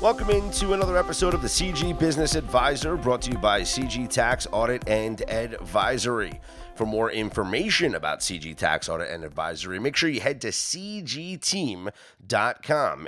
Welcome into another episode of the CG Business Advisor brought to you by CG Tax Audit and Advisory. For more information about CG Tax Audit and Advisory, make sure you head to cgteam.com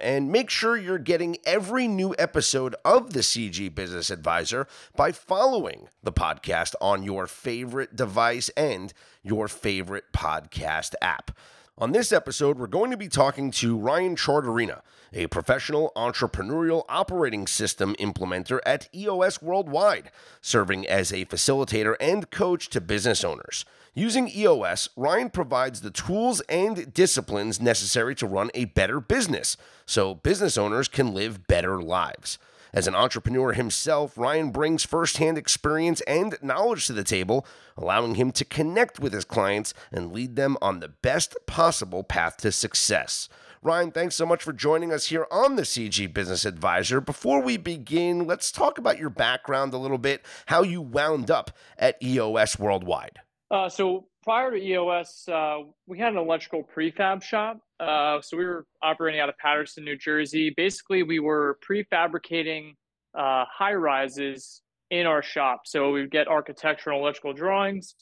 and make sure you're getting every new episode of the CG Business Advisor by following the podcast on your favorite device and your favorite podcast app. On this episode, we're going to be talking to Ryan Charterina, a professional entrepreneurial operating system implementer at EOS Worldwide, serving as a facilitator and coach to business owners. Using EOS, Ryan provides the tools and disciplines necessary to run a better business so business owners can live better lives. As an entrepreneur himself, Ryan brings firsthand experience and knowledge to the table, allowing him to connect with his clients and lead them on the best possible path to success. Ryan, thanks so much for joining us here on the CG Business Advisor. Before we begin, let's talk about your background a little bit, how you wound up at EOS Worldwide. Uh, so prior to EOS, uh, we had an electrical prefab shop. Uh, so we were operating out of Paterson, New Jersey. Basically, we were prefabricating uh, high rises in our shop. So we would get architectural electrical drawings,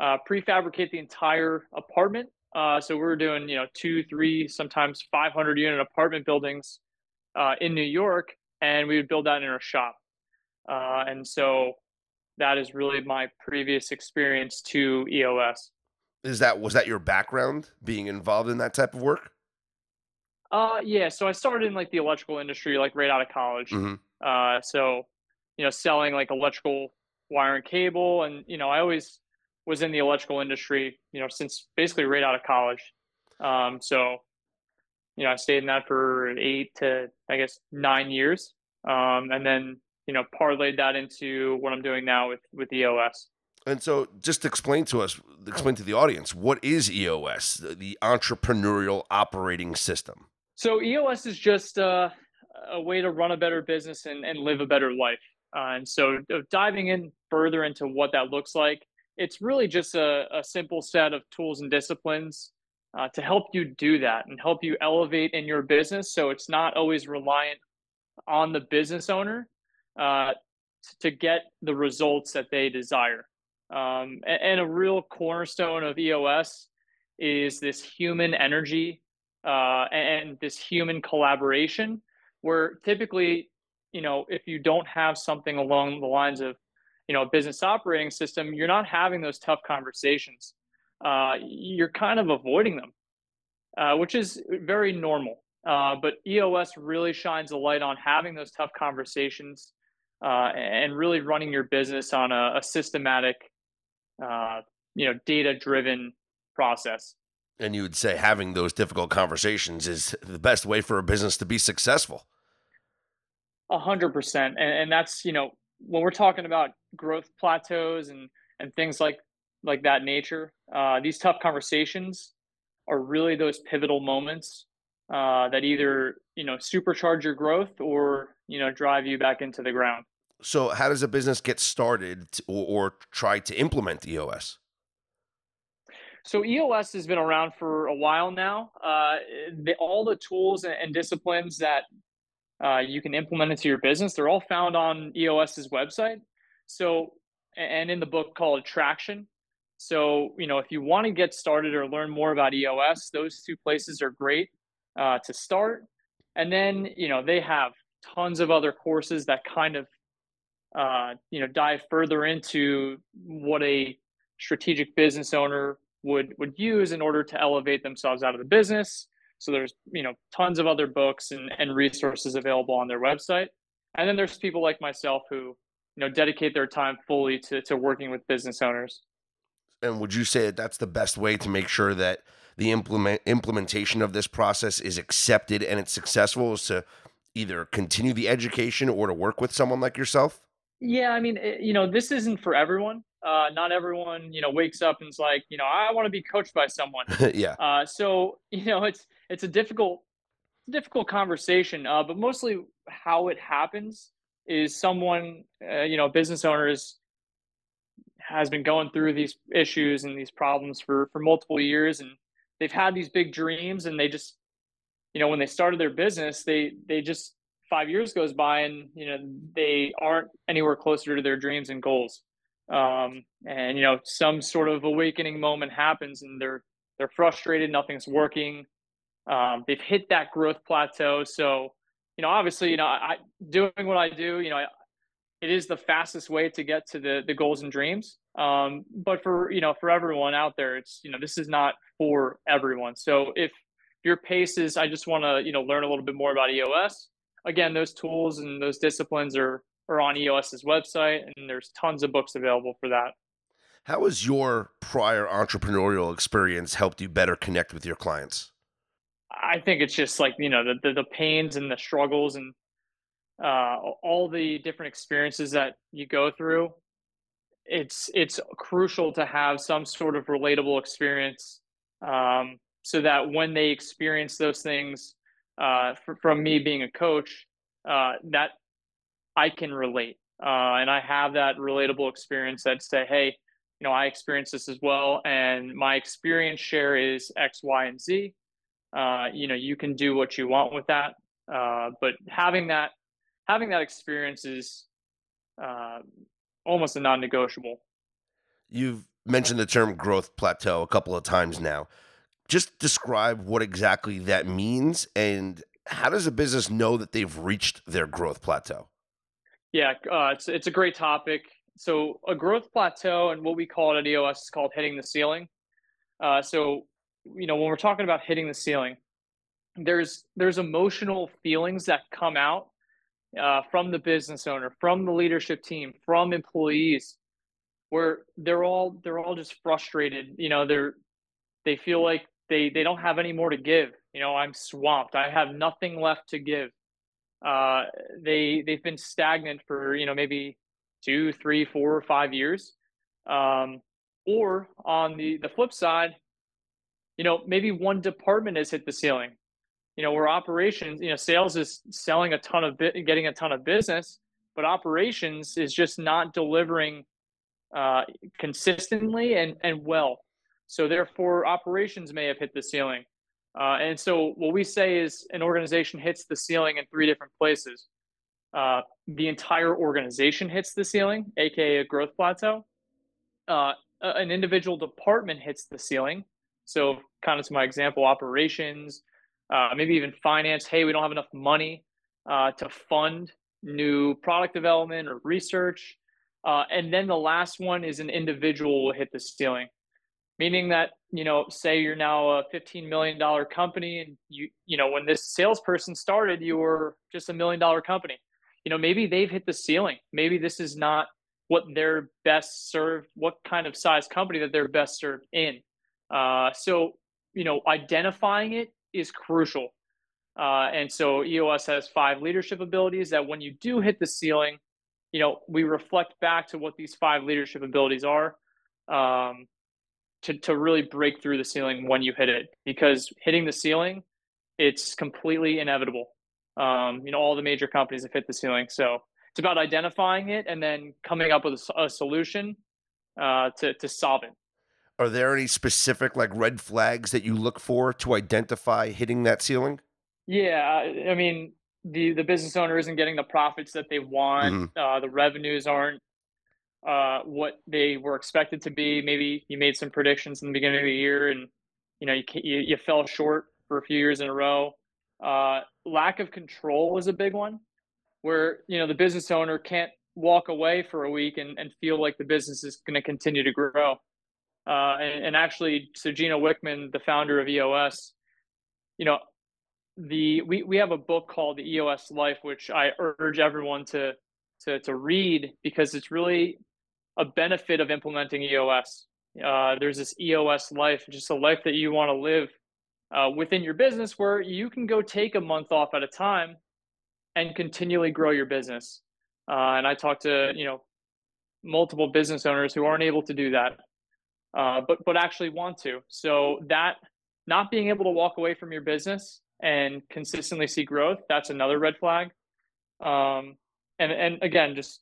uh, prefabricate the entire apartment. Uh, so we were doing, you know, two, three, sometimes 500 unit apartment buildings in New York, and we would build that in our shop. and so that is really my previous experience to EOS. Is that was that your background being involved in that type of work? Uh yeah, so I started in like the electrical industry like right out of college. Mm-hmm. Uh so you know selling like electrical wire and cable and you know I always was in the electrical industry, you know, since basically right out of college. Um so you know, I stayed in that for 8 to I guess 9 years. Um and then you know, parlayed that into what I'm doing now with with EOS. And so, just explain to us, explain to the audience, what is EOS, the entrepreneurial operating system? So, EOS is just uh, a way to run a better business and, and live a better life. Uh, and so, uh, diving in further into what that looks like, it's really just a, a simple set of tools and disciplines uh, to help you do that and help you elevate in your business. So, it's not always reliant on the business owner uh, to get the results that they desire. Um, and, and, a real cornerstone of EOS is this human energy uh, and this human collaboration, where typically, you know, if you don't have something along the lines of, you know, a business operating system, you're not having those tough conversations. Uh, you're kind of avoiding them, uh, which is very normal. Uh, but EOS really shines a light on having those tough conversations uh, and really running your business on a, a systematic, uh, you know, data driven process. And you would say having those difficult conversations is the best way for a business to be successful. A hundred percent, and that's you know when we're talking about growth plateaus and and things like like that nature, uh, these tough conversations are really those pivotal moments uh, that either you know supercharge your growth or you know drive you back into the ground. So, how does a business get started or, or try to implement EOS? So EOS has been around for a while now. Uh, the, all the tools and, and disciplines that uh, you can implement into your business, they're all found on EOS's website. So, and in the book called Traction. So, you know, if you want to get started or learn more about EOS, those two places are great uh, to start. And then, you know, they have tons of other courses that kind of uh, you know dive further into what a strategic business owner would would use in order to elevate themselves out of the business so there's you know tons of other books and, and resources available on their website and then there's people like myself who you know dedicate their time fully to, to working with business owners and would you say that that's the best way to make sure that the implement implementation of this process is accepted and it's successful is to either continue the education or to work with someone like yourself yeah, I mean, it, you know, this isn't for everyone. Uh, not everyone, you know, wakes up and is like, you know, I want to be coached by someone. yeah. Uh, so you know, it's it's a difficult, difficult conversation. Uh, but mostly how it happens is someone, uh, you know, business owners has been going through these issues and these problems for for multiple years, and they've had these big dreams, and they just, you know, when they started their business, they they just five years goes by and you know they aren't anywhere closer to their dreams and goals um, and you know some sort of awakening moment happens and they're they're frustrated nothing's working um, they've hit that growth plateau. So you know obviously you know I, doing what i do you know I, it is the fastest way to get to the the goals and dreams. Um, but for you know for everyone out there it's you know this is not for everyone. So if your pace is i just want to you know learn a little bit more about eos again those tools and those disciplines are are on eos's website and there's tons of books available for that. How has your prior entrepreneurial experience helped you better connect with your clients i think it's just like you know the the, the pains and the struggles and uh, all the different experiences that you go through it's it's crucial to have some sort of relatable experience um, so that when they experience those things uh, f- from me being a coach uh, that i can relate uh, and i have that relatable experience that say hey you know i experienced this as well and my experience share is x y and z uh, you know you can do what you want with that uh, but having that having that experience is uh, almost a non-negotiable. You've mentioned the term growth plateau a couple of times now. Just describe what exactly that means and how does a business know that they've reached their growth plateau? Yeah, uh, it's it's a great topic. So a growth plateau and what we call it at EOS is called hitting the ceiling. Uh, so you know when we're talking about hitting the ceiling, there's there's emotional feelings that come out uh, from the business owner, from the leadership team, from employees, where they're all they're all just frustrated. You know, they're they feel like they they don't have any more to give. You know, I'm swamped. I have nothing left to give. Uh, they they've been stagnant for you know maybe two, three, four, or five years. Um, or on the the flip side, you know maybe one department has hit the ceiling you know, where operations, you know, sales is selling a ton of getting a ton of business, but operations is just not delivering uh, consistently and and well. So therefore, operations may have hit the ceiling. Uh, and so what we say is an organization hits the ceiling in three different places. Uh, the entire organization hits the ceiling, aka a growth plateau. Uh, an individual department hits the ceiling. So, kind of to my example, operations, uh, maybe even finance. Hey, we don't have enough money uh, to fund new product development or research. Uh, and then the last one is an individual will hit the ceiling, meaning that you know, say you're now a 15 million dollar company, and you you know when this salesperson started, you were just a million dollar company. You know, maybe they've hit the ceiling. Maybe this is not what they're best served, what kind of size company that they're best served in. Uh, so you know, identifying it is crucial. Uh, and so EOS has five leadership abilities that when you do hit the ceiling, you know, we reflect back to what these five leadership abilities are um, to, to really break through the ceiling when you hit it. Because hitting the ceiling, it's completely inevitable. Um, you know, all the major companies have hit the ceiling. So it's about identifying it and then coming up with a, a solution uh, to, to solve it are there any specific like red flags that you look for to identify hitting that ceiling? Yeah, I mean the the business owner isn't getting the profits that they want. Mm-hmm. Uh, the revenues aren't uh, what they were expected to be. Maybe you made some predictions in the beginning of the year, and you know you you, you fell short for a few years in a row. Uh, lack of control is a big one, where you know the business owner can't walk away for a week and, and feel like the business is going to continue to grow. Uh, and, and, actually, so Gino Wickman, the founder of EOS, you know, the we, we have a book called the EOS Life, which I urge everyone to to to read because it's really a benefit of implementing EOS. Uh, there's this EOS life, just a life that you want to live uh, within your business, where you can go take a month off at a time and continually grow your business. Uh, and I talk to you know multiple business owners who aren't able to do that uh, but but actually want to. So that not being able to walk away from your business and consistently see growth, that's another red flag. Um, and and again, just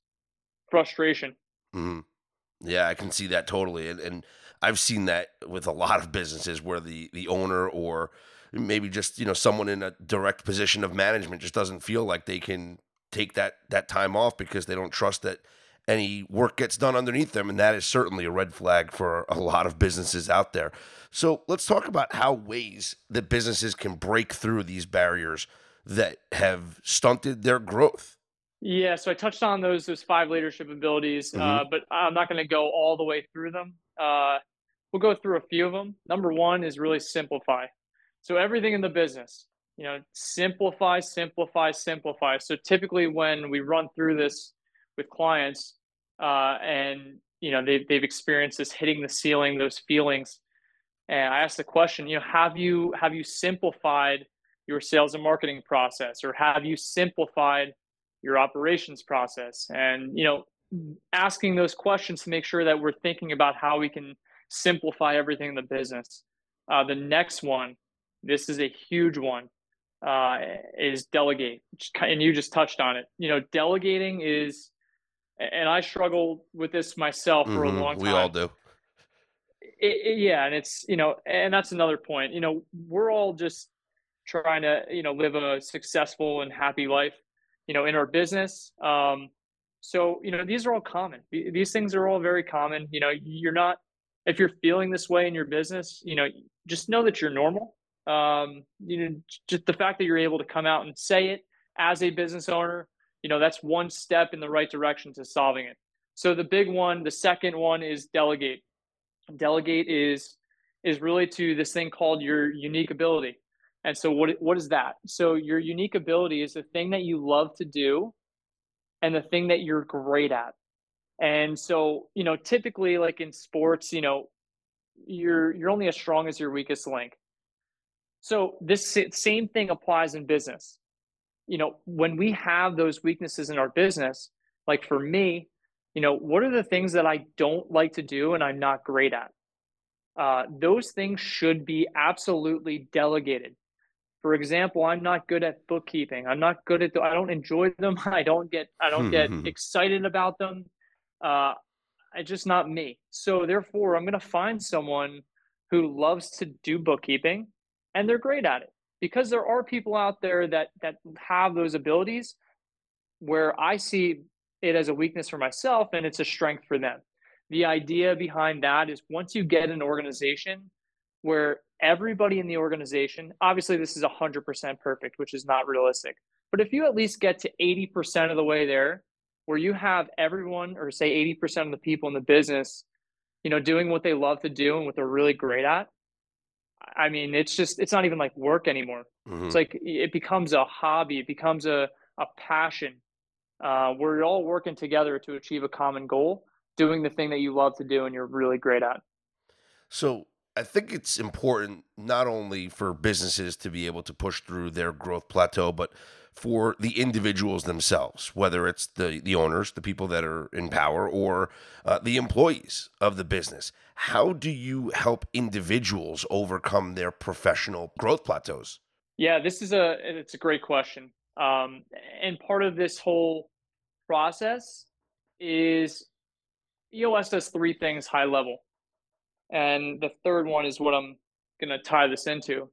frustration. Mm-hmm. Yeah, I can see that totally, and and I've seen that with a lot of businesses where the the owner or maybe just you know someone in a direct position of management just doesn't feel like they can take that that time off because they don't trust that any work gets done underneath them and that is certainly a red flag for a lot of businesses out there. So let's talk about how ways that businesses can break through these barriers that have stunted their growth. Yeah so i touched on those those five leadership abilities mm-hmm. uh, but i'm not going to go all the way through them. Uh, we'll go through a few of them number one is really simplify. So everything in the business you know simplify simplify simplify. So typically when we run through this with clients uh, and you know they've, they've experienced this hitting the ceiling those feelings. And i asked the question you know have you have you simplified your sales and marketing process or have you simplified your operations process? And you know asking those questions to make sure that we're thinking about how we can simplify everything in the business. Uh, the next one this is a huge one uh, is delegate and you just touched on it. You know delegating is and i struggle with this myself for mm-hmm. a long time. we all do. It, it, yeah and it's you know and that's another point. You know we're all just trying to you know live a successful and happy life you know in our business. Um so you know these are all common. These things are all very common. You know you're not if you're feeling this way in your business you know just know that you're normal. Um, you know, just the fact that you're able to come out and say it as a business owner, you know, that's one step in the right direction to solving it. So the big one, the second one is delegate. Delegate is is really to this thing called your unique ability. And so what what is that? So your unique ability is the thing that you love to do and the thing that you're great at. And so, you know, typically like in sports, you know, you're you're only as strong as your weakest link. So this same thing applies in business. You know, when we have those weaknesses in our business, like for me, you know, what are the things that I don't like to do and I'm not great at? Uh, those things should be absolutely delegated. For example, I'm not good at bookkeeping. I'm not good at. The, I don't enjoy them. I don't get. I don't get excited about them. Uh, it's just not me. So therefore, I'm going to find someone who loves to do bookkeeping, and they're great at it because there are people out there that that have those abilities where I see it as a weakness for myself and it's a strength for them. The idea behind that is once you get an organization where everybody in the organization, obviously this is 100% perfect, which is not realistic. But if you at least get to 80% of the way there, where you have everyone or say 80% of the people in the business, you know, doing what they love to do and what they're really great at, I mean, it's just it's not even like work anymore. Mm-hmm. It's like it becomes a hobby. It becomes a a passion. Uh, we're all working together to achieve a common goal, doing the thing that you love to do and you're really great at. So I think it's important not only for businesses to be able to push through their growth plateau, but for the individuals themselves, whether it's the the owners, the people that are in power, or uh, the employees of the business. How do you help individuals overcome their professional growth plateaus? Yeah, this is a it's a great question, um, and part of this whole process is EOS does three things high level, and the third one is what I'm going to tie this into.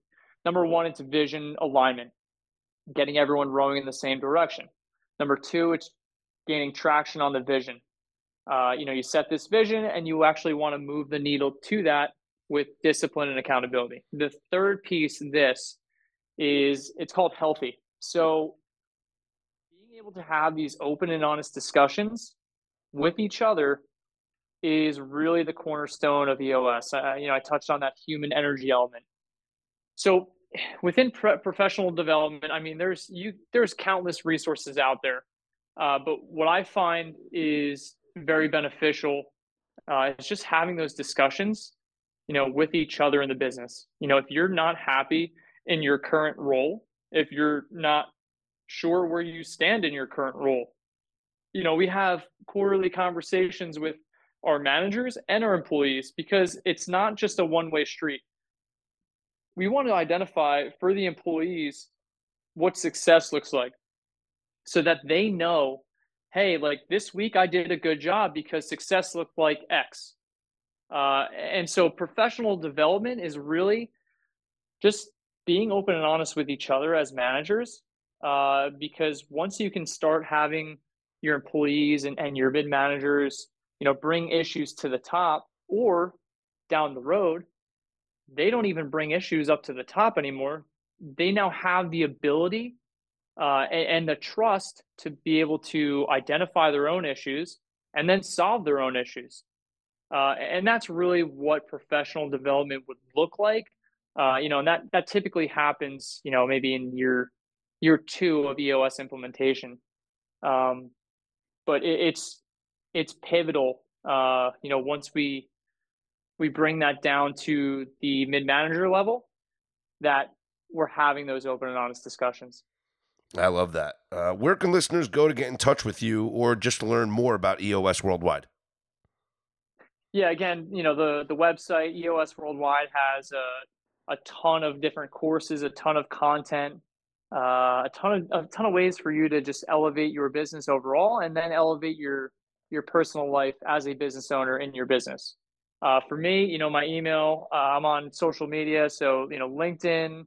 Number one, it's vision alignment getting everyone rowing in the same direction. Number two, it's gaining traction on the vision. Uh, you know, you set this vision and you actually want to move the needle to that with discipline and accountability. The third piece, this is it's called healthy. So being able to have these open and honest discussions with each other is really the cornerstone of EOS. Uh, you know, I touched on that human energy element. So within professional development, I mean, there's you there's countless resources out there, uh, but what I find is very beneficial uh, is just having those discussions, you know, with each other in the business. You know, if you're not happy in your current role, if you're not sure where you stand in your current role, you know, we have quarterly conversations with our managers and our employees because it's not just a one way street we want to identify for the employees what success looks like so that they know hey like this week i did a good job because success looked like x. Uh, and so professional development is really just being open and honest with each other as managers, uh, because once you can start having your employees and, and your mid managers, you know, bring issues to the top or down the road, they don't even bring issues up to the top anymore. They now have the ability uh, and, and the trust to be able to identify their own issues and then solve their own issues. Uh, and that's really what professional development would look like. Uh, you know, and that that typically happens, you know, maybe in year year two of EOS implementation. Um, but it, it's it's pivotal. Uh, you know, once we we bring that down to the mid manager level, that we're having those open and honest discussions. I love that. Uh, where can listeners go to get in touch with you or just to learn more about EOS Worldwide? Yeah, again, you know, the, the website EOS Worldwide has a, a ton of different courses, a ton of content, uh, a ton of a ton of ways for you to just elevate your business overall and then elevate your your personal life as a business owner in your business. Uh, for me, you know, my email, uh, I'm on social media, so you know, LinkedIn,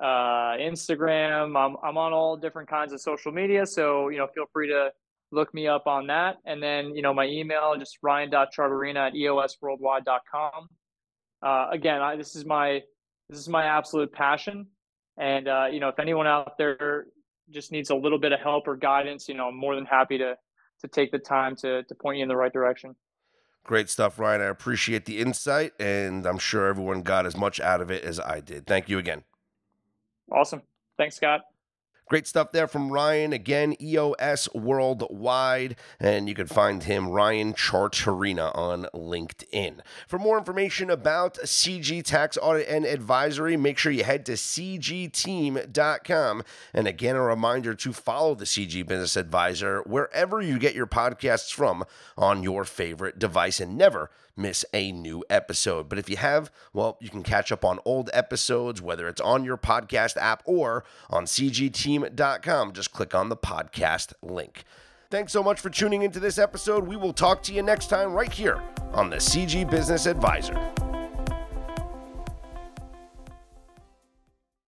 uh, Instagram. I'm, I'm on all different kinds of social media. So, you know, feel free to look me up on that. And then, you know, my email, just ryan.charterina at eosworldwide.com. Uh, again, I, this is my, this is my absolute passion. And, uh, you know, if anyone out there just needs a little bit of help or guidance, you know, I'm more than happy to, to take the time to, to point you in the right direction. Great stuff, Ryan. I appreciate the insight, and I'm sure everyone got as much out of it as I did. Thank you again. Awesome. Thanks, Scott. Great stuff there from Ryan. Again, EOS Worldwide. And you can find him, Ryan Charterina, on LinkedIn. For more information about CG Tax Audit and Advisory, make sure you head to cgteam.com. And again, a reminder to follow the CG Business Advisor wherever you get your podcasts from on your favorite device and never miss a new episode. But if you have, well, you can catch up on old episodes, whether it's on your podcast app or on cgteam.com. Just click on the podcast link. Thanks so much for tuning into this episode. We will talk to you next time right here on the CG Business Advisor.